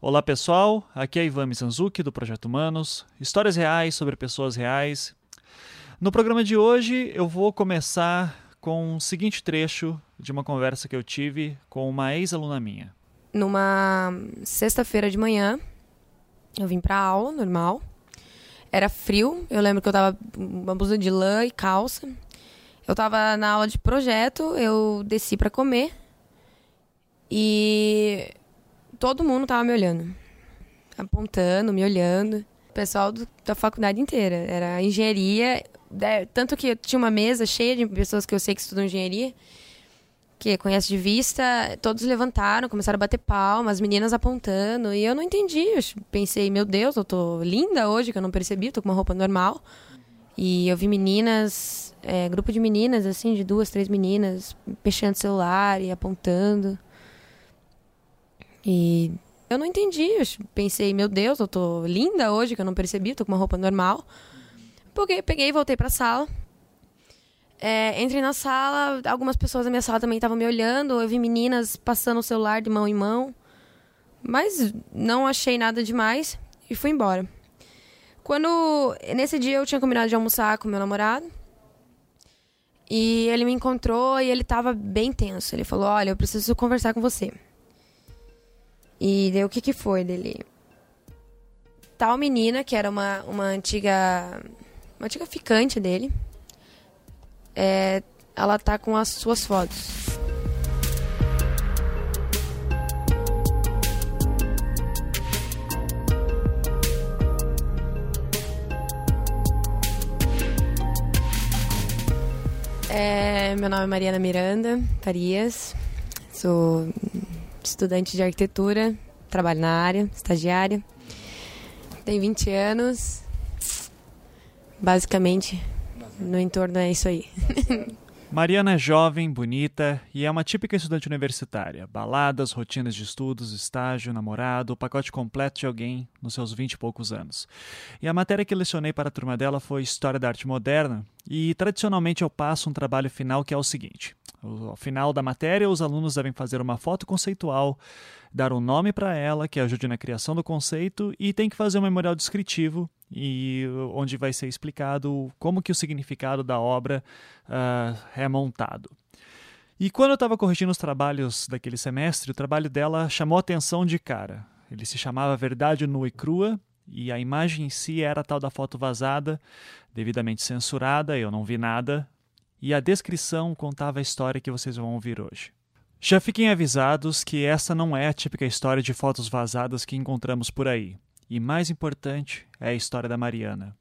Olá pessoal, aqui é Ivan Mizanzuki do Projeto Humanos, histórias reais sobre pessoas reais. No programa de hoje eu vou começar com o seguinte trecho de uma conversa que eu tive com uma ex-aluna minha. Numa sexta-feira de manhã, eu vim pra aula, normal. Era frio, eu lembro que eu tava com uma blusa de lã e calça. Eu tava na aula de projeto, eu desci para comer e todo mundo tava me olhando, apontando, me olhando. O pessoal do, da faculdade inteira. Era engenharia, tanto que tinha uma mesa cheia de pessoas que eu sei que estudam engenharia, que conhece de vista, todos levantaram, começaram a bater palmas, as meninas apontando, e eu não entendi. Eu pensei, meu Deus, eu tô linda hoje, que eu não percebi, tô com uma roupa normal. E eu vi meninas, é, grupo de meninas, assim, de duas, três meninas, mexendo no celular e apontando. E eu não entendi. Eu pensei, meu Deus, eu tô linda hoje, que eu não percebi, tô com uma roupa normal. Porque peguei e voltei pra sala. É, entrei na sala, algumas pessoas da minha sala também estavam me olhando. Eu vi meninas passando o celular de mão em mão. Mas não achei nada demais e fui embora. Quando. Nesse dia eu tinha combinado de almoçar com meu namorado. E ele me encontrou e ele tava bem tenso. Ele falou: Olha, eu preciso conversar com você. E daí o que que foi dele? Tal menina, que era uma, uma antiga. Uma antiga ficante dele. É, ela tá com as suas fotos. É, meu nome é Mariana Miranda Farias, sou estudante de arquitetura, trabalho na área, estagiária. Tenho 20 anos. Basicamente, no entorno é isso aí. Mariana é jovem, bonita e é uma típica estudante universitária. Baladas, rotinas de estudos, estágio, namorado, o pacote completo de alguém nos seus vinte e poucos anos. E a matéria que lecionei para a turma dela foi História da Arte Moderna, e tradicionalmente eu passo um trabalho final que é o seguinte: ao final da matéria, os alunos devem fazer uma foto conceitual, dar um nome para ela que ajude na criação do conceito e tem que fazer um memorial descritivo e onde vai ser explicado como que o significado da obra uh, é montado. E quando eu estava corrigindo os trabalhos daquele semestre, o trabalho dela chamou atenção de cara. Ele se chamava Verdade Nua e Crua e a imagem em si era tal da foto vazada, devidamente censurada, eu não vi nada, e a descrição contava a história que vocês vão ouvir hoje. Já fiquem avisados que essa não é a típica história de fotos vazadas que encontramos por aí. E mais importante é a história da Mariana.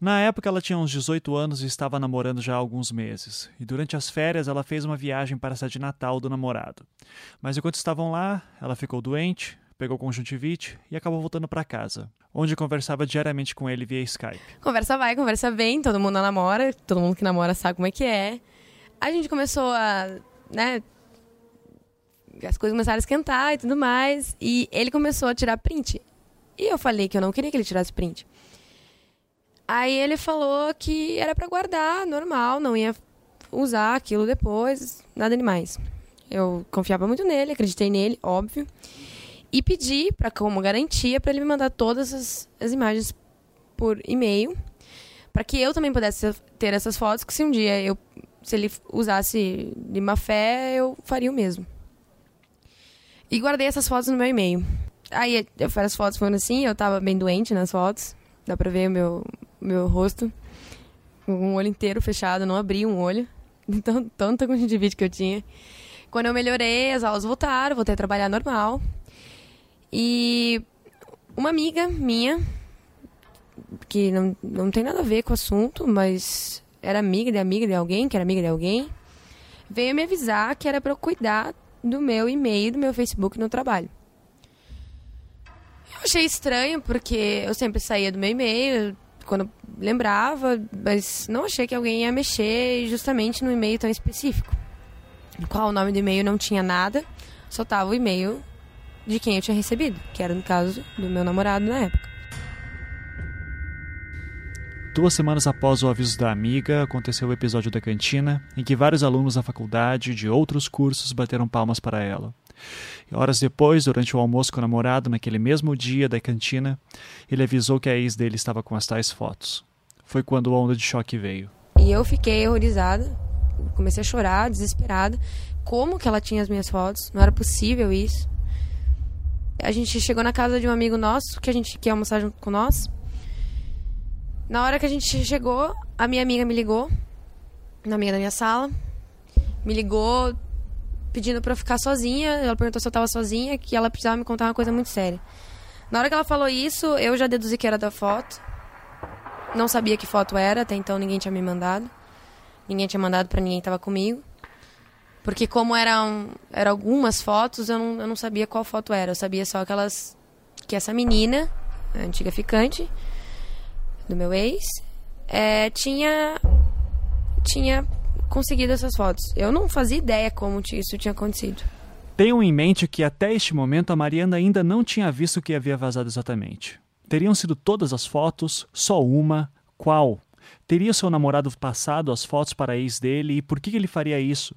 Na época ela tinha uns 18 anos e estava namorando já há alguns meses, e durante as férias ela fez uma viagem para a cidade de Natal do namorado. Mas enquanto estavam lá, ela ficou doente, pegou conjuntivite e acabou voltando para casa, onde conversava diariamente com ele via Skype. Conversa vai, conversa bem, todo mundo namora, todo mundo que namora sabe como é que é. A gente começou a, né, as coisas começaram a esquentar e tudo mais, e ele começou a tirar print. E eu falei que eu não queria que ele tirasse print. Aí ele falou que era para guardar, normal, não ia usar aquilo depois, nada demais. Eu confiava muito nele, acreditei nele, óbvio. E pedi para como garantia para ele me mandar todas as, as imagens por e-mail, para que eu também pudesse ter essas fotos, que se um dia eu se ele usasse de má fé, eu faria o mesmo. E guardei essas fotos no meu e-mail. Aí as fotos foram assim, eu tava bem doente nas fotos. Dá pra ver o meu, meu rosto. Um olho inteiro fechado, não abri um olho. Então, tanta conjuntivite que eu tinha. Quando eu melhorei, as aulas voltaram, voltei a trabalhar normal. E uma amiga minha, que não, não tem nada a ver com o assunto, mas era amiga de amiga de alguém, que era amiga de alguém, veio me avisar que era para eu cuidar do meu e-mail, do meu Facebook no trabalho. Eu achei estranho, porque eu sempre saía do meu e-mail quando lembrava, mas não achei que alguém ia mexer justamente no e-mail tão específico. Qual o nome do e-mail não tinha nada, só tava o e-mail de quem eu tinha recebido, que era no caso do meu namorado na época. Duas semanas após o aviso da amiga, aconteceu o episódio da cantina, em que vários alunos da faculdade de outros cursos bateram palmas para ela. E horas depois, durante o almoço com o namorado, naquele mesmo dia da cantina, ele avisou que a ex dele estava com as tais fotos. Foi quando a onda de choque veio. E eu fiquei horrorizada, comecei a chorar, desesperada. Como que ela tinha as minhas fotos? Não era possível isso. A gente chegou na casa de um amigo nosso, que a gente quer almoçar junto com nós. Na hora que a gente chegou, a minha amiga me ligou, na amiga da minha sala, me ligou pedindo para ficar sozinha. Ela perguntou se eu tava sozinha, que ela precisava me contar uma coisa muito séria. Na hora que ela falou isso, eu já deduzi que era da foto. Não sabia que foto era, até então ninguém tinha me mandado. Ninguém tinha mandado para ninguém que tava comigo. Porque como eram, eram algumas fotos, eu não, eu não sabia qual foto era. Eu sabia só aquelas... Que essa menina, a antiga ficante do meu ex, é, tinha... Tinha conseguido essas fotos. Eu não fazia ideia como isso tinha acontecido. Tenham em mente que até este momento a Mariana ainda não tinha visto o que havia vazado exatamente. Teriam sido todas as fotos? Só uma? Qual? Teria seu namorado passado as fotos para a ex dele e por que ele faria isso?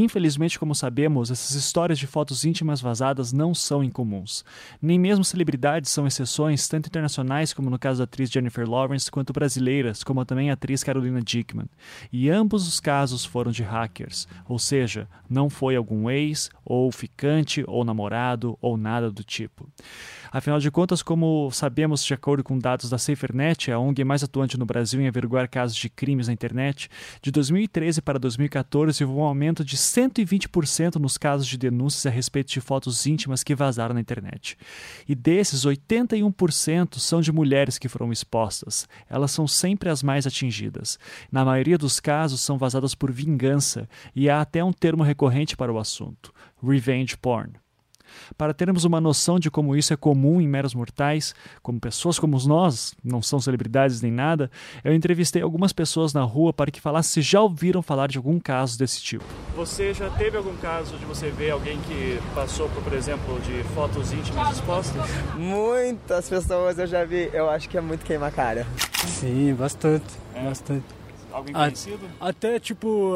Infelizmente, como sabemos, essas histórias de fotos íntimas vazadas não são incomuns. Nem mesmo celebridades são exceções, tanto internacionais, como no caso da atriz Jennifer Lawrence, quanto brasileiras, como também a atriz Carolina Dickman. E ambos os casos foram de hackers, ou seja, não foi algum ex, ou ficante, ou namorado, ou nada do tipo. Afinal de contas, como sabemos de acordo com dados da SaferNet, a ONG mais atuante no Brasil em averiguar casos de crimes na internet, de 2013 para 2014 houve um aumento de 120% nos casos de denúncias a respeito de fotos íntimas que vazaram na internet. E desses, 81% são de mulheres que foram expostas. Elas são sempre as mais atingidas. Na maioria dos casos, são vazadas por vingança, e há até um termo recorrente para o assunto: revenge porn. Para termos uma noção de como isso é comum em meros mortais, como pessoas como nós, não são celebridades nem nada, eu entrevistei algumas pessoas na rua para que falassem se já ouviram falar de algum caso desse tipo. Você já teve algum caso de você ver alguém que passou por, por exemplo, de fotos íntimas expostas? Muitas pessoas eu já vi, eu acho que é muito queima cara. Sim, bastante, é. bastante. Alguém conhecido? até tipo,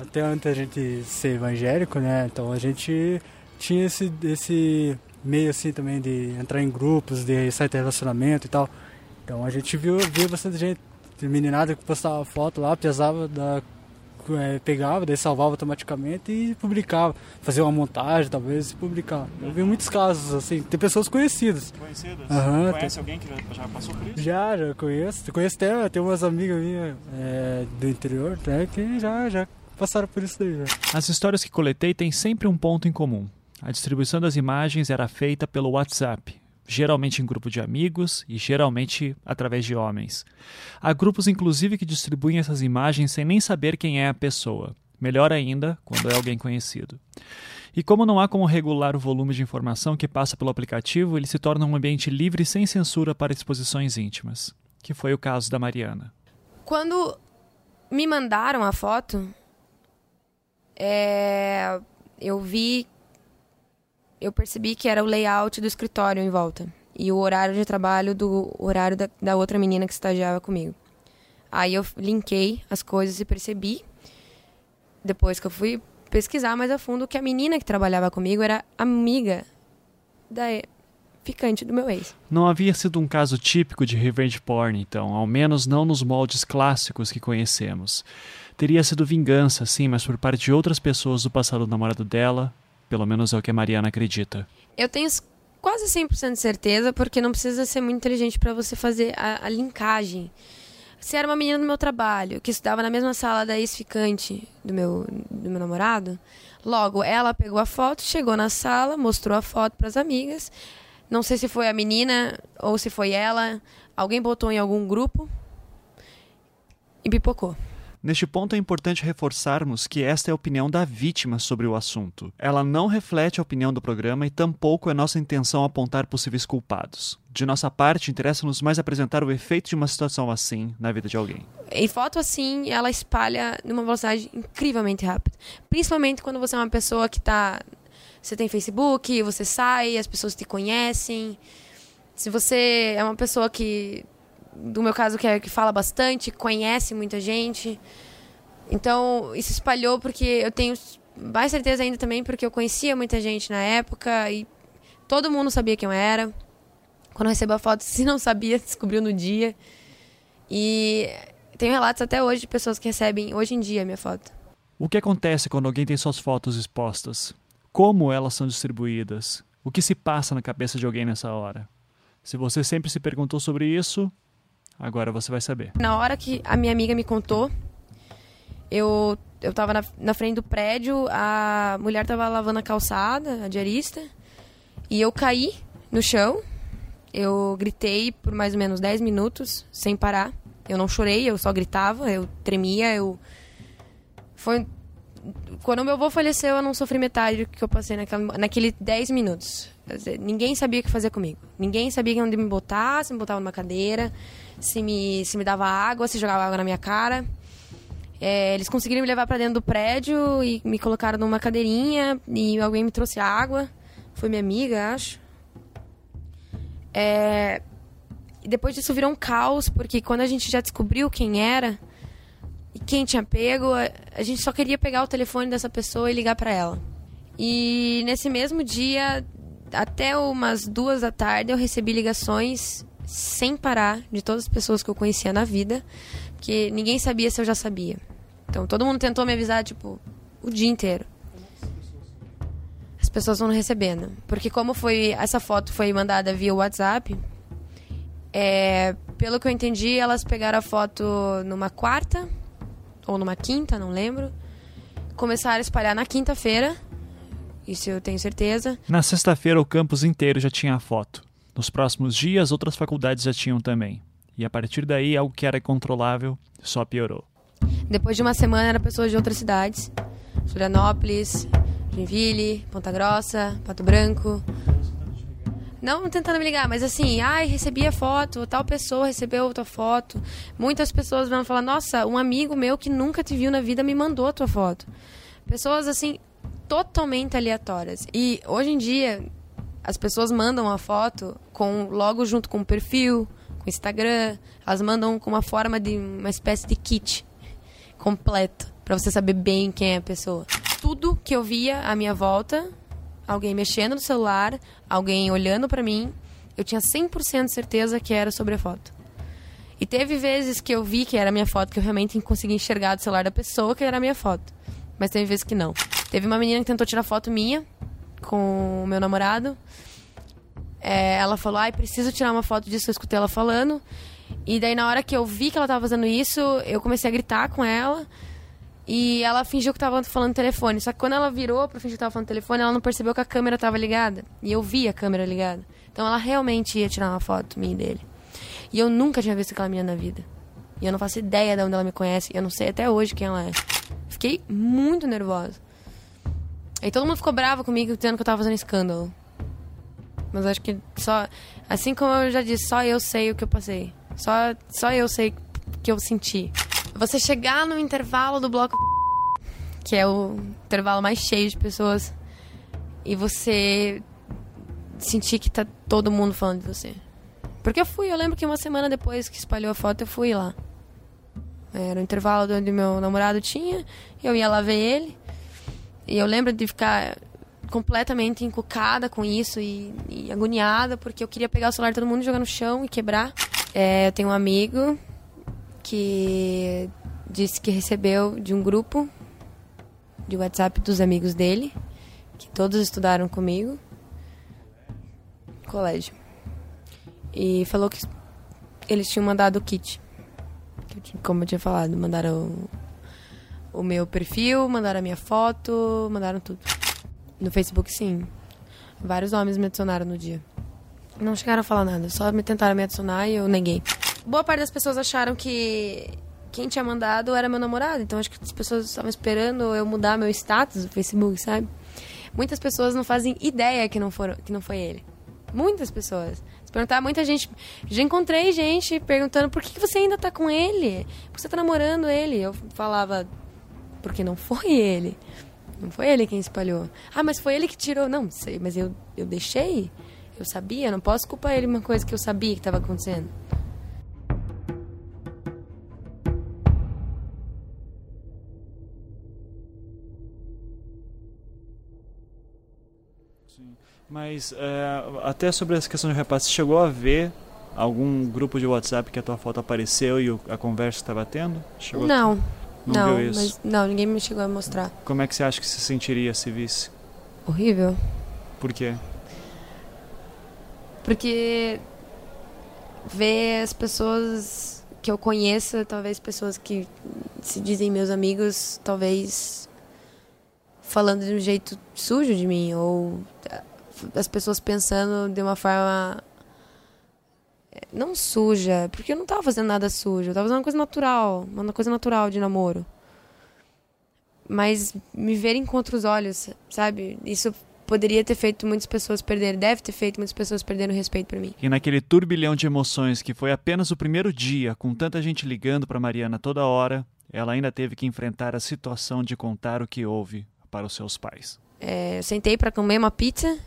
até antes a gente ser evangélico, né? Então a gente tinha esse, esse meio assim também de entrar em grupos, de site de relacionamento e tal. Então a gente viu, viu bastante gente, meninada que postava foto lá, pesava, da, é, pegava, daí salvava automaticamente e publicava. Fazia uma montagem talvez e publicava. Eu vi muitos casos assim, tem pessoas conhecidas. Conhecidas? Uhum, Conhece tem... alguém que já passou por isso? Já, já conheço. Conheço até, tem umas amigas minhas é, do interior né, que já, já passaram por isso daí. Já. As histórias que coletei têm sempre um ponto em comum a distribuição das imagens era feita pelo WhatsApp, geralmente em grupo de amigos e geralmente através de homens. Há grupos, inclusive, que distribuem essas imagens sem nem saber quem é a pessoa. Melhor ainda, quando é alguém conhecido. E como não há como regular o volume de informação que passa pelo aplicativo, ele se torna um ambiente livre e sem censura para exposições íntimas, que foi o caso da Mariana. Quando me mandaram a foto, é... eu vi eu percebi que era o layout do escritório em volta e o horário de trabalho do horário da, da outra menina que estagiava comigo. Aí eu linkei as coisas e percebi, depois que eu fui pesquisar mais a fundo, que a menina que trabalhava comigo era amiga da ficante do meu ex. Não havia sido um caso típico de revenge porn, então, ao menos não nos moldes clássicos que conhecemos. Teria sido vingança, sim, mas por parte de outras pessoas do passado do namorado dela, pelo menos é o que a Mariana acredita. Eu tenho quase 100% de certeza, porque não precisa ser muito inteligente para você fazer a, a, linkagem. Se era uma menina do meu trabalho, que estudava na mesma sala da ex-ficante do meu, do meu namorado, logo ela pegou a foto, chegou na sala, mostrou a foto para as amigas. Não sei se foi a menina ou se foi ela. Alguém botou em algum grupo e pipocou. Neste ponto é importante reforçarmos que esta é a opinião da vítima sobre o assunto. Ela não reflete a opinião do programa e tampouco é nossa intenção apontar possíveis culpados. De nossa parte, interessa-nos mais apresentar o efeito de uma situação assim na vida de alguém. E foto assim, ela espalha numa velocidade incrivelmente rápida. Principalmente quando você é uma pessoa que está. Você tem Facebook, você sai, as pessoas te conhecem. Se você é uma pessoa que do meu caso, que, é, que fala bastante, conhece muita gente. Então, isso espalhou porque eu tenho mais certeza ainda também porque eu conhecia muita gente na época e todo mundo sabia quem eu era. Quando recebeu a foto, se não sabia, descobriu no dia. E tenho relatos até hoje de pessoas que recebem hoje em dia a minha foto. O que acontece quando alguém tem suas fotos expostas? Como elas são distribuídas? O que se passa na cabeça de alguém nessa hora? Se você sempre se perguntou sobre isso, agora você vai saber. Na hora que a minha amiga me contou, eu eu tava na, na frente do prédio, a mulher tava lavando a calçada, a diarista, e eu caí no chão. Eu gritei por mais ou menos 10 minutos, sem parar. Eu não chorei, eu só gritava, eu tremia, eu. Foi. Quando meu avô faleceu, eu não sofri metade do que eu passei naquela, naquele 10 minutos. Ninguém sabia o que fazer comigo. Ninguém sabia onde me botar, se me botava numa cadeira, se me, se me dava água, se jogava água na minha cara. É, eles conseguiram me levar para dentro do prédio e me colocaram numa cadeirinha e alguém me trouxe água. Foi minha amiga, acho. É, e depois disso virou um caos, porque quando a gente já descobriu quem era e quem tinha pego, a, a gente só queria pegar o telefone dessa pessoa e ligar para ela. E nesse mesmo dia, até umas duas da tarde, eu recebi ligações sem parar de todas as pessoas que eu conhecia na vida, porque ninguém sabia se eu já sabia. Então todo mundo tentou me avisar, tipo, o dia inteiro. As pessoas vão recebendo. Porque como foi. Essa foto foi mandada via WhatsApp, é, pelo que eu entendi, elas pegaram a foto numa quarta ou numa quinta, não lembro. Começaram a espalhar na quinta-feira. Isso eu tenho certeza. Na sexta-feira, o campus inteiro já tinha a foto. Nos próximos dias, outras faculdades já tinham também. E a partir daí, algo que era incontrolável só piorou. Depois de uma semana, eram pessoas de outras cidades: Florianópolis, Joinville, Ponta Grossa, Pato Branco. Não tentando me ligar, mas assim, ai, recebi a foto, tal pessoa recebeu a tua foto. Muitas pessoas vão falar, nossa, um amigo meu que nunca te viu na vida me mandou a tua foto. Pessoas assim, totalmente aleatórias. E hoje em dia, as pessoas mandam a foto com logo junto com o perfil, com o Instagram, elas mandam com uma forma de uma espécie de kit completo para você saber bem quem é a pessoa. Tudo que eu via à minha volta alguém mexendo no celular, alguém olhando para mim, eu tinha 100% de certeza que era sobre a foto. E teve vezes que eu vi que era a minha foto, que eu realmente consegui enxergar do celular da pessoa que era a minha foto. Mas teve vezes que não. Teve uma menina que tentou tirar foto minha com o meu namorado. É, ela falou, ai, preciso tirar uma foto disso, eu escutei ela falando. E daí na hora que eu vi que ela tava fazendo isso, eu comecei a gritar com ela. E ela fingiu que tava falando telefone. Só que quando ela virou pra fingir que tava falando telefone, ela não percebeu que a câmera tava ligada. E eu vi a câmera ligada. Então ela realmente ia tirar uma foto minha e dele. E eu nunca tinha visto aquela menina na vida. E eu não faço ideia de onde ela me conhece. Eu não sei até hoje quem ela é. Fiquei muito nervosa. Aí todo mundo ficou bravo comigo, dizendo que eu tava fazendo escândalo. Mas acho que só. Assim como eu já disse, só eu sei o que eu passei. Só, só eu sei o que eu senti. Você chegar no intervalo do bloco, que é o intervalo mais cheio de pessoas, e você sentir que tá todo mundo falando de você. Porque eu fui, eu lembro que uma semana depois que espalhou a foto, eu fui lá. Era o intervalo onde meu namorado tinha, eu ia lá ver ele. E eu lembro de ficar completamente encucada com isso e, e agoniada, porque eu queria pegar o celular de todo mundo, jogar no chão e quebrar. É, eu tenho um amigo que disse que recebeu de um grupo de WhatsApp dos amigos dele, que todos estudaram comigo, colégio. E falou que eles tinham mandado o kit. Como eu tinha falado, mandaram o, meu perfil, mandaram a minha foto, mandaram tudo. No Facebook, sim. Vários homens me adicionaram no dia. Não chegaram a falar nada, só me tentaram me adicionar e eu neguei boa parte das pessoas acharam que quem tinha mandado era meu namorado. Então acho que as pessoas estavam esperando eu mudar meu status no Facebook, sabe? Muitas pessoas não fazem ideia que não, foram, que não foi ele. Muitas pessoas. Se perguntar, muita gente. Já encontrei gente perguntando por que você ainda tá com ele? Por que você tá namorando ele? Eu falava, porque não foi ele. Não foi ele quem espalhou. Ah, mas foi ele que tirou. Não, sei, mas eu, eu deixei. Eu sabia, não posso culpar ele uma coisa que eu sabia que estava acontecendo. Mas é, até sobre essa questão de repasse, você chegou a ver algum grupo de WhatsApp que a tua foto apareceu e a conversa estava tendo? Chegou não. A não, não mas não, ninguém me chegou a mostrar. Como é que você acha que se sentiria se visse? Horrível. Por quê? Porque ver as pessoas que eu conheço, talvez pessoas que se dizem meus amigos, talvez falando de um jeito sujo de mim, ou as pessoas pensando de uma forma não suja, porque eu não estava fazendo nada sujo, eu tava fazendo uma coisa natural, uma coisa natural de namoro. Mas me verem com outros olhos, sabe? Isso poderia ter feito muitas pessoas perderem, deve ter feito muitas pessoas perderem o respeito por mim. E naquele turbilhão de emoções que foi apenas o primeiro dia, com tanta gente ligando para Mariana toda hora, ela ainda teve que enfrentar a situação de contar o que houve para os seus pais. É, eu sentei para comer uma pizza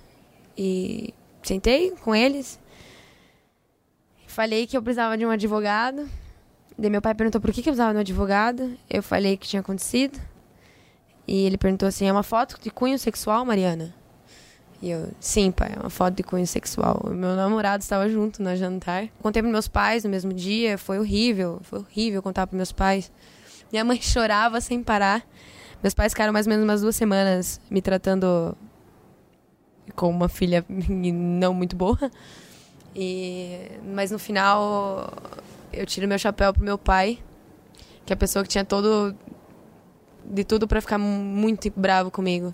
e sentei com eles. Falei que eu precisava de um advogado. Daí meu pai perguntou por que, que eu precisava de um advogado. Eu falei que tinha acontecido. E ele perguntou assim: é uma foto de cunho sexual, Mariana? E eu, sim, pai, é uma foto de cunho sexual. Meu namorado estava junto no jantar. Contei para meus pais no mesmo dia, foi horrível, foi horrível contar para meus pais. Minha mãe chorava sem parar. Meus pais ficaram mais ou menos umas duas semanas me tratando como uma filha não muito boa. E, mas no final eu tiro meu chapéu pro meu pai, que é a pessoa que tinha todo de tudo para ficar muito bravo comigo.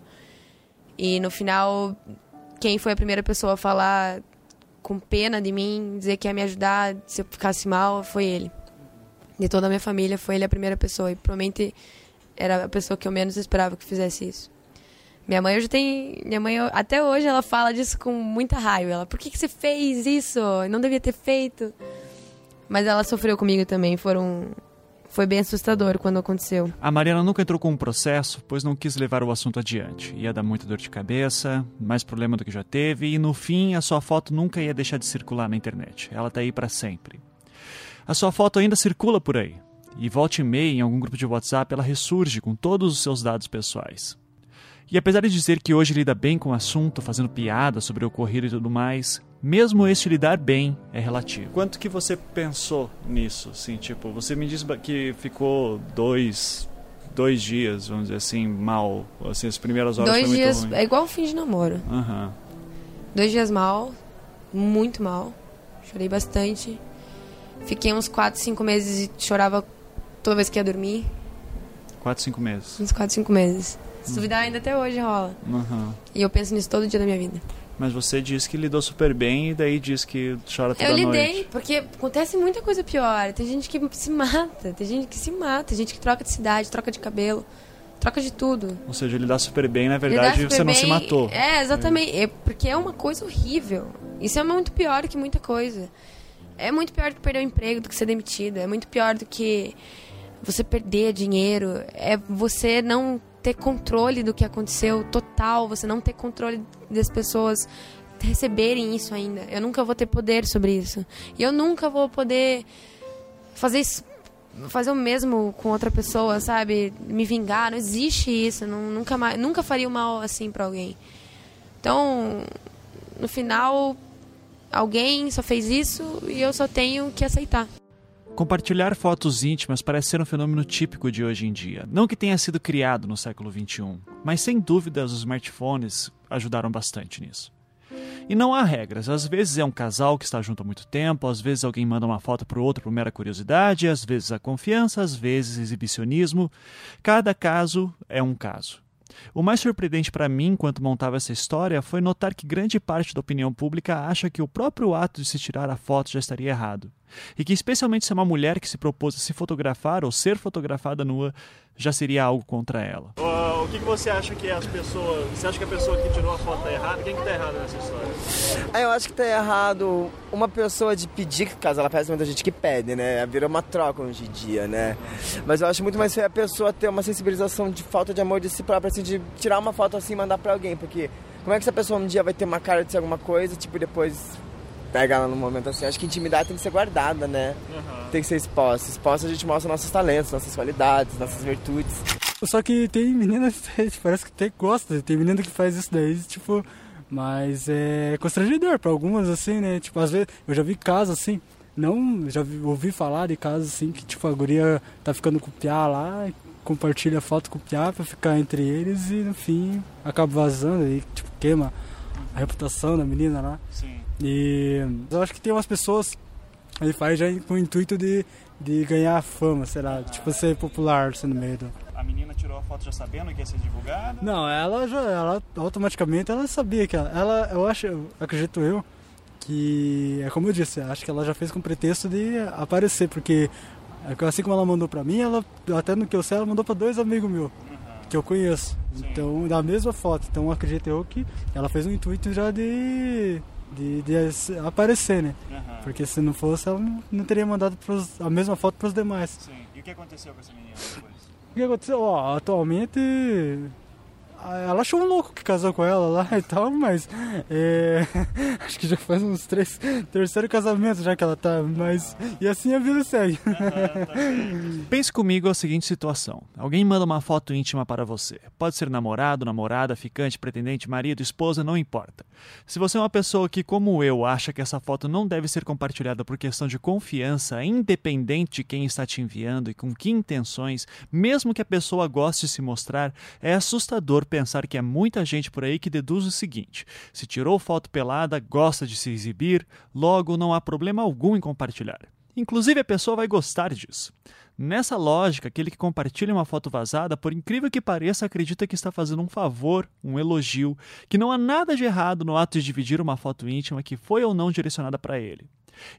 E no final, quem foi a primeira pessoa a falar com pena de mim, dizer que ia me ajudar se eu ficasse mal, foi ele. De toda a minha família, foi ele a primeira pessoa. E provavelmente era a pessoa que eu menos esperava que fizesse isso. Minha mãe hoje tem. Minha mãe, até hoje, ela fala disso com muita raiva. Ela, por que, que você fez isso? Não devia ter feito. Mas ela sofreu comigo também. Foram foi bem assustador quando aconteceu. A Mariana nunca entrou com um processo, pois não quis levar o assunto adiante. Ia dar muita dor de cabeça, mais problema do que já teve, e no fim a sua foto nunca ia deixar de circular na internet. Ela tá aí para sempre. A sua foto ainda circula por aí, e volta e meia em algum grupo de WhatsApp ela ressurge com todos os seus dados pessoais. E apesar de dizer que hoje lida bem com o assunto, fazendo piada sobre o ocorrido e tudo mais, mesmo este lidar bem é relativo. Quanto que você pensou nisso? Assim, tipo, você me disse que ficou dois, dois dias, vamos dizer assim, mal. Assim, as primeiras horas dois foi dias, muito ruim. É igual o fim de namoro. Uhum. Dois dias mal, muito mal. Chorei bastante. Fiquei uns 4, 5 meses e chorava toda vez que ia dormir. 4, 5 meses? Uns 4, 5 meses. Se duvidar, ainda até hoje rola. Uhum. E eu penso nisso todo dia da minha vida. Mas você disse que lidou super bem e daí diz que chora toda eu noite. Eu lidei, porque acontece muita coisa pior. Tem gente que se mata, tem gente que se mata, tem gente que troca de cidade, troca de cabelo, troca de tudo. Ou seja, lidar super bem, na verdade, você não se matou. É, exatamente. É. porque é uma coisa horrível. Isso é muito pior que muita coisa. É muito pior do que perder o emprego, do que ser demitido. É muito pior do que você perder dinheiro. É você não ter controle do que aconteceu total, você não ter controle das pessoas receberem isso ainda. Eu nunca vou ter poder sobre isso. E eu nunca vou poder fazer isso, fazer o mesmo com outra pessoa, sabe? Me vingar, não existe isso, não, nunca mais, nunca faria o mal assim para alguém. Então, no final, alguém só fez isso e eu só tenho que aceitar. Compartilhar fotos íntimas parece ser um fenômeno típico de hoje em dia. Não que tenha sido criado no século XXI, mas sem dúvidas os smartphones ajudaram bastante nisso. E não há regras. Às vezes é um casal que está junto há muito tempo, às vezes alguém manda uma foto para o outro por mera curiosidade, às vezes a confiança, às vezes exibicionismo. Cada caso é um caso. O mais surpreendente para mim enquanto montava essa história foi notar que grande parte da opinião pública acha que o próprio ato de se tirar a foto já estaria errado. E que, especialmente se é uma mulher que se propôs a se fotografar ou ser fotografada nua, já seria algo contra ela. Uh, o que, que, você acha que é as pessoas. Você acha que a pessoa que tirou a foto está errada? Quem que tá errado nessa história? Ah, eu acho que tá errado uma pessoa de pedir, caso ela peça, muita gente que pede, né? Vira uma troca hoje em dia, né? Mas eu acho muito mais feio a pessoa ter uma sensibilização de falta de amor de si própria, assim, de tirar uma foto assim e mandar pra alguém, porque como é que essa pessoa um dia vai ter uma cara de ser alguma coisa, tipo, depois pega ela no momento assim. Acho que intimidade tem que ser guardada, né? Uhum. Tem que ser exposta. Exposta a gente mostra nossos talentos, nossas qualidades, nossas virtudes. Só que tem meninas que parece que até gosta, tem menina que faz isso daí, tipo, Mas é constrangedor para algumas, assim, né? Tipo, às vezes eu já vi casos assim, não, já vi, ouvi falar de casos assim que tipo a guria tá ficando com o piá lá, compartilha foto com o piá pra ficar entre eles e no fim acaba vazando e tipo queima a reputação da menina lá. Sim. E eu acho que tem umas pessoas ele faz já com o intuito de, de ganhar fama, sei lá, tipo ser popular assim, no meio do. A menina tirou a foto já sabendo que ia ser divulgada? Não, ela já, ela automaticamente ela sabia que ela, ela eu acho, eu acredito eu, que é como eu disse, acho que ela já fez com pretexto de aparecer, porque assim como ela mandou pra mim, ela até no que eu sei, ela mandou pra dois amigos meus que eu conheço. Sim. Então, da mesma foto. Então, acredito eu que ela fez um intuito já de, de, de aparecer, né? Aham. Porque se não fosse, ela não, não teria mandado pros, a mesma foto para os demais. Sim. E o que aconteceu com essa menina depois? O que aconteceu? Ó, atualmente ela achou um louco que casou com ela lá e tal, mas é, acho que já faz uns três, terceiro casamento já que ela tá, mas e assim a vida segue. Pense comigo a seguinte situação: alguém manda uma foto íntima para você. Pode ser namorado, namorada, ficante, pretendente, marido, esposa, não importa. Se você é uma pessoa que, como eu, acha que essa foto não deve ser compartilhada por questão de confiança, independente de quem está te enviando e com que intenções, mesmo que a pessoa goste de se mostrar, é assustador pensar que há muita gente por aí que deduz o seguinte: se tirou foto pelada, gosta de se exibir, logo não há problema algum em compartilhar. Inclusive, a pessoa vai gostar disso. Nessa lógica, aquele que compartilha uma foto vazada, por incrível que pareça, acredita que está fazendo um favor, um elogio, que não há nada de errado no ato de dividir uma foto íntima que foi ou não direcionada para ele.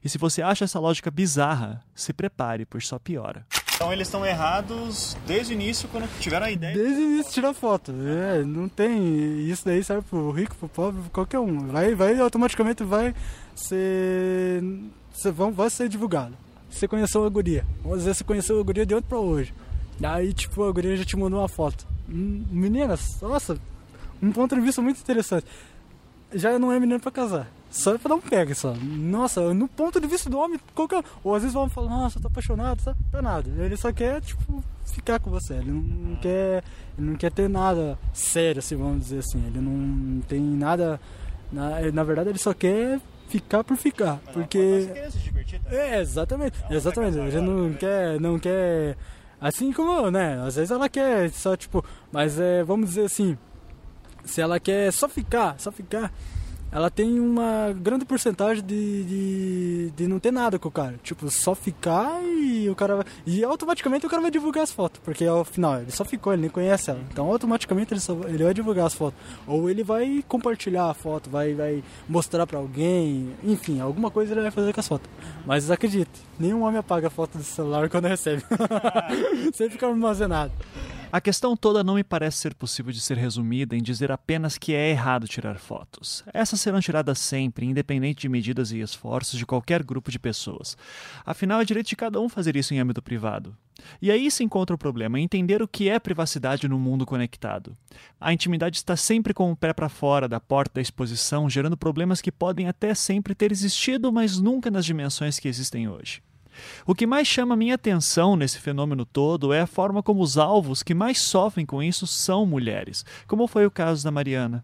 E se você acha essa lógica bizarra, se prepare, pois só piora. Então eles estão errados desde o início, quando tiveram a ideia. Desde o início tirar foto. É, não tem. Isso daí serve pro rico, pro pobre, qualquer um. Vai, vai automaticamente vai ser. Vai ser divulgado. Você conheceu a guria. Às vezes você conheceu a guria de ontem pra hoje. Daí, tipo, a guria já te mandou uma foto. Hum, Meninas, nossa, um ponto de vista muito interessante. Já não é menino pra casar. Só é pra dar um pega só. Nossa, no ponto de vista do homem, qualquer. Ou às vezes o homem fala, nossa, eu tô apaixonado, tá, tá nada. Ele só quer, tipo, ficar com você. Ele não quer. Ele não quer ter nada sério, assim, vamos dizer assim. Ele não tem nada. Na, na verdade, ele só quer ficar por ficar. Porque. se divertir, tá? É, exatamente. Ela Exatamente. vai Ele não quer, não quer. Assim como eu, né? Às vezes ela quer só, tipo. Mas é, vamos dizer assim. Se ela quer só ficar, só ficar. Ela tem uma grande porcentagem de, de, de não ter nada com o cara. Tipo, só ficar e o cara vai. E automaticamente o cara vai divulgar as fotos. Porque ao final, ele só ficou, ele nem conhece ela. Então automaticamente ele, só, ele vai divulgar as fotos. Ou ele vai compartilhar a foto, vai, vai mostrar pra alguém. Enfim, alguma coisa ele vai fazer com as fotos. Mas acredite, nenhum homem apaga a foto do celular quando recebe. Sempre fica armazenado. A questão toda não me parece ser possível de ser resumida em dizer apenas que é errado tirar fotos. Essas serão tiradas sempre, independente de medidas e esforços de qualquer grupo de pessoas. Afinal, é direito de cada um fazer isso em âmbito privado. E aí se encontra o problema, entender o que é privacidade no mundo conectado. A intimidade está sempre com o pé para fora da porta da exposição, gerando problemas que podem até sempre ter existido, mas nunca nas dimensões que existem hoje. O que mais chama minha atenção nesse fenômeno todo é a forma como os alvos que mais sofrem com isso são mulheres, como foi o caso da Mariana.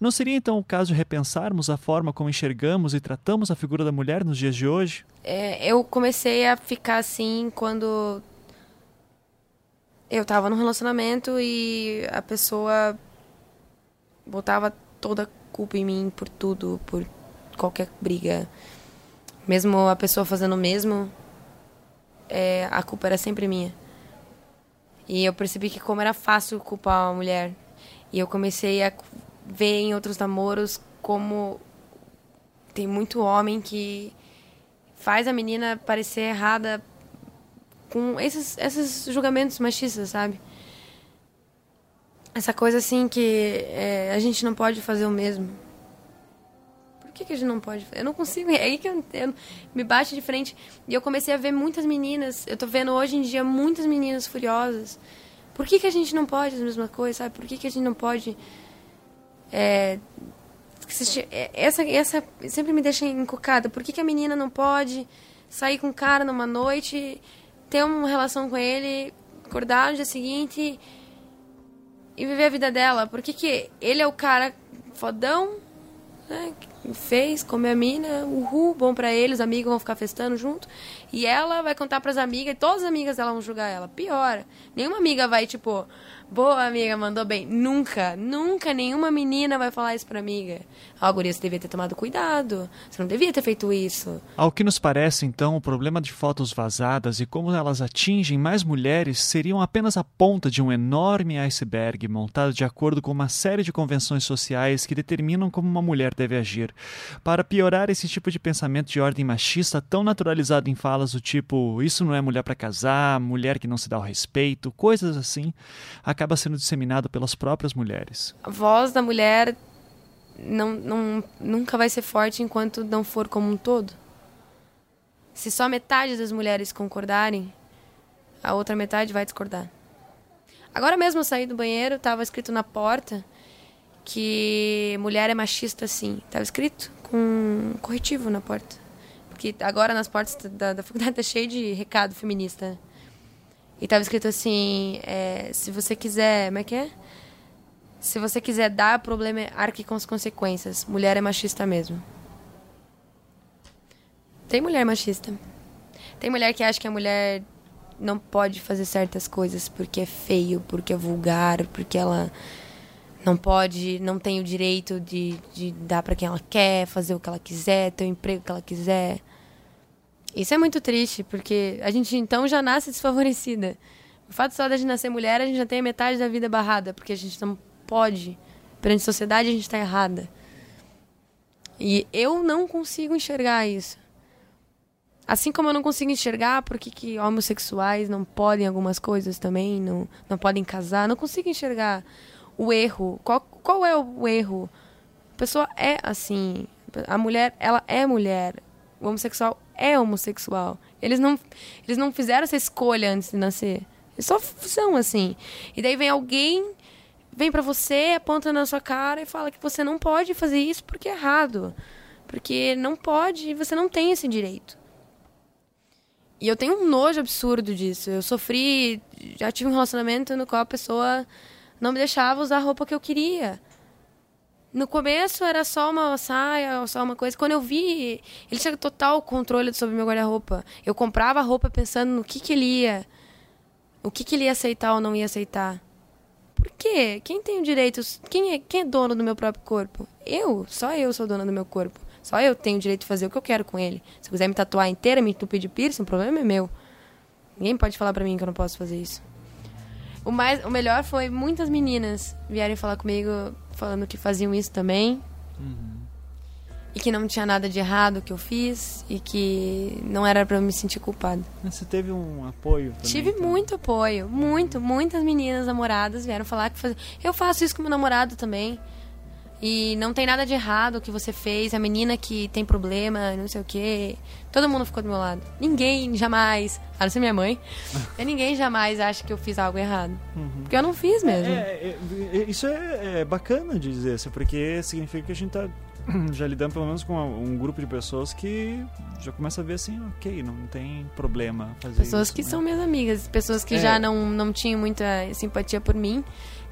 Não seria então o caso de repensarmos a forma como enxergamos e tratamos a figura da mulher nos dias de hoje? É, eu comecei a ficar assim quando eu tava num relacionamento e a pessoa botava toda a culpa em mim por tudo, por qualquer briga. Mesmo a pessoa fazendo o mesmo, é, a culpa era sempre minha. E eu percebi que como era fácil culpar uma mulher. E eu comecei a ver em outros namoros como tem muito homem que faz a menina parecer errada com esses, esses julgamentos machistas, sabe? Essa coisa assim que é, a gente não pode fazer o mesmo. Que, que a gente não pode? Eu não consigo. É aí que eu, eu me bate de frente. E eu comecei a ver muitas meninas. Eu tô vendo hoje em dia muitas meninas furiosas. Por que, que a gente não pode a mesma coisa, sabe? Por que, que a gente não pode. É, essa, essa sempre me deixa encucada. Por que, que a menina não pode sair com um cara numa noite, ter uma relação com ele, acordar no dia seguinte e viver a vida dela? Por que, que ele é o cara fodão né? Fez, comeu a mina, uhul, bom pra ele, os amigos vão ficar festando junto. E ela vai contar pras amigas, e todas as amigas dela vão julgar ela. Pior. Nenhuma amiga vai, tipo, boa amiga, mandou bem. Nunca, nunca nenhuma menina vai falar isso pra amiga. Oh, guria, você devia ter tomado cuidado. Você não devia ter feito isso. Ao que nos parece, então, o problema de fotos vazadas e como elas atingem mais mulheres seriam apenas a ponta de um enorme iceberg montado de acordo com uma série de convenções sociais que determinam como uma mulher deve agir. Para piorar esse tipo de pensamento de ordem machista tão naturalizado em falas do tipo isso não é mulher para casar, mulher que não se dá o respeito, coisas assim, acaba sendo disseminado pelas próprias mulheres. A voz da mulher não, não, nunca vai ser forte enquanto não for como um todo. Se só metade das mulheres concordarem, a outra metade vai discordar. Agora mesmo eu saí do banheiro, estava escrito na porta que mulher é machista sim. Estava escrito com corretivo na porta. Porque agora nas portas da, da faculdade tá cheio de recado feminista. E estava escrito assim, é, se você quiser, como é que é? Se você quiser dar, problema é arque com as consequências. Mulher é machista mesmo. Tem mulher machista. Tem mulher que acha que a mulher não pode fazer certas coisas porque é feio, porque é vulgar, porque ela não pode, não tem o direito de, de dar para quem ela quer, fazer o que ela quiser, ter o emprego que ela quiser. Isso é muito triste, porque a gente então já nasce desfavorecida. O fato só de a gente nascer mulher, a gente já tem a metade da vida barrada, porque a gente não pode. Perante a sociedade, a gente está errada. E eu não consigo enxergar isso. Assim como eu não consigo enxergar por que, que homossexuais não podem algumas coisas também, não, não podem casar, não consigo enxergar o erro. Qual, qual é o erro? A pessoa é assim. A mulher, ela é mulher. O homossexual é homossexual. Eles não, eles não fizeram essa escolha antes de nascer. Eles só são assim. E daí vem alguém vem para você, aponta na sua cara e fala que você não pode fazer isso porque é errado. Porque não pode e você não tem esse direito. E eu tenho um nojo absurdo disso. Eu sofri, já tive um relacionamento no qual a pessoa não me deixava usar a roupa que eu queria. No começo era só uma saia, só uma coisa. Quando eu vi, ele tinha total controle sobre meu guarda-roupa. Eu comprava a roupa pensando no que, que ele ia. O que, que ele ia aceitar ou não ia aceitar. Por quê? Quem tem o direito? Quem é, quem é dono do meu próprio corpo? Eu. Só eu sou dona do meu corpo. Só eu tenho o direito de fazer o que eu quero com ele. Se eu quiser me tatuar inteira, me entupir de piercing, o problema é meu. Ninguém pode falar pra mim que eu não posso fazer isso. O, mais, o melhor foi muitas meninas vierem falar comigo falando que faziam isso também. Uhum e que não tinha nada de errado que eu fiz e que não era para eu me sentir culpada. Você teve um apoio também? Tive então? muito apoio, muito, muitas meninas namoradas vieram falar que faz... eu faço isso com meu namorado também. E não tem nada de errado o que você fez, a menina que tem problema, não sei o quê. Todo mundo ficou do meu lado. Ninguém jamais, a não ser minha mãe, ninguém jamais acha que eu fiz algo errado. Uhum. Porque eu não fiz mesmo. É, é, é, isso é, é, bacana de dizer, porque significa que a gente tá já lidando pelo menos com um grupo de pessoas que já começa a ver assim, ok, não tem problema fazer Pessoas isso, que né? são minhas amigas, pessoas que é. já não, não tinham muita simpatia por mim,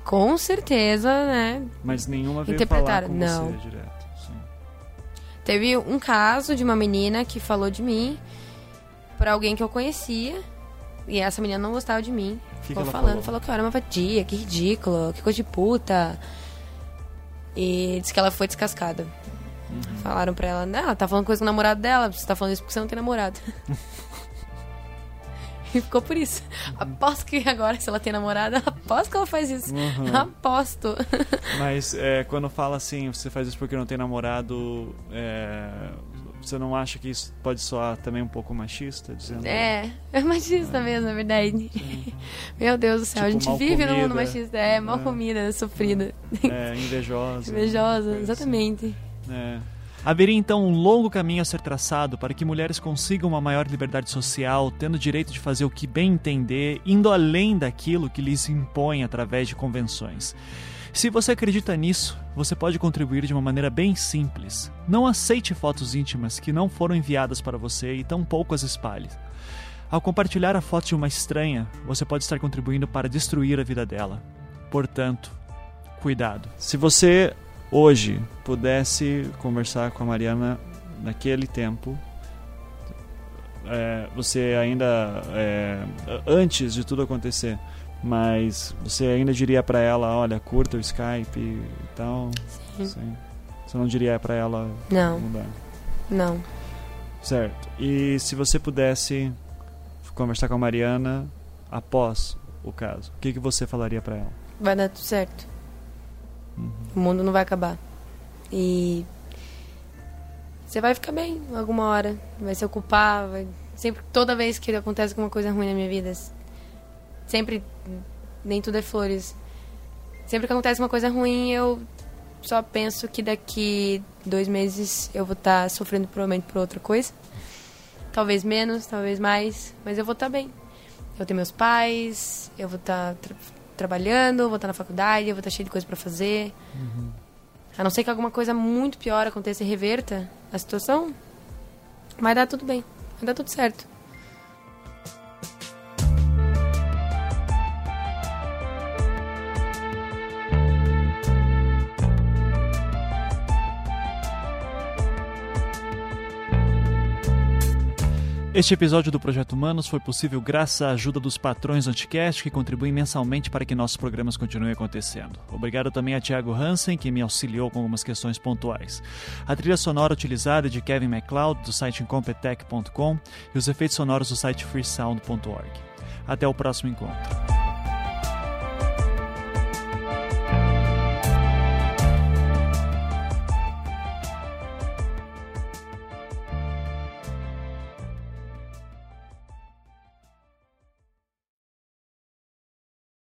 com certeza, né? Mas nenhuma veio falar com não. você direto. Sim. Teve um caso de uma menina que falou de mim para alguém que eu conhecia. E essa menina não gostava de mim. Que Ficou que falando, falou? falou que eu era uma vadia, que ridículo, que coisa de puta. E disse que ela foi descascada. Uhum. Falaram pra ela, não, ela tá falando coisa com o namorado dela, você tá falando isso porque você não tem namorado. e ficou por isso. Uhum. Aposto que agora, se ela tem namorado, aposto que ela faz isso. Uhum. Aposto. Mas é, quando fala assim, você faz isso porque não tem namorado, é, você não acha que isso pode soar também um pouco machista? Dizendo... É, é machista é. mesmo, é verdade. Meu Deus do céu, tipo, a gente vive comida, no mundo machista. É, mal é. comida, sofrida. É, invejosa. invejosa, exatamente. É. Haveria então um longo caminho a ser traçado para que mulheres consigam uma maior liberdade social, tendo direito de fazer o que bem entender, indo além daquilo que lhes impõe através de convenções. Se você acredita nisso, você pode contribuir de uma maneira bem simples. Não aceite fotos íntimas que não foram enviadas para você e tampouco as espalhe. Ao compartilhar a foto de uma estranha, você pode estar contribuindo para destruir a vida dela. Portanto, cuidado. Se você hoje pudesse conversar com a Mariana naquele tempo, é, você ainda é, antes de tudo acontecer, mas você ainda diria para ela, olha, curta o Skype e tal. Sim. Sim. Você não diria para ela Não, mudar. não. Certo. E se você pudesse conversar com a Mariana após o caso, o que, que você falaria para ela? Vai dar tudo certo. Uhum. O mundo não vai acabar. E você vai ficar bem alguma hora. Vai se ocupar. Vai... Sempre, toda vez que acontece alguma coisa ruim na minha vida, sempre, nem tudo é flores. Sempre que acontece uma coisa ruim, eu só penso que daqui dois meses eu vou estar sofrendo provavelmente por outra coisa. Talvez menos, talvez mais, mas eu vou estar bem. Eu ter meus pais, eu vou estar tra- trabalhando, vou estar na faculdade, vou estar cheio de coisa para fazer. A não ser que alguma coisa muito pior aconteça e reverta a situação, vai dar tudo bem, vai dar tudo certo. Este episódio do Projeto Humanos foi possível graças à ajuda dos patrões do Anticast que contribuem mensalmente para que nossos programas continuem acontecendo. Obrigado também a Thiago Hansen, que me auxiliou com algumas questões pontuais. A trilha sonora utilizada é de Kevin MacLeod, do site incompetech.com, e os efeitos sonoros do site freesound.org. Até o próximo encontro.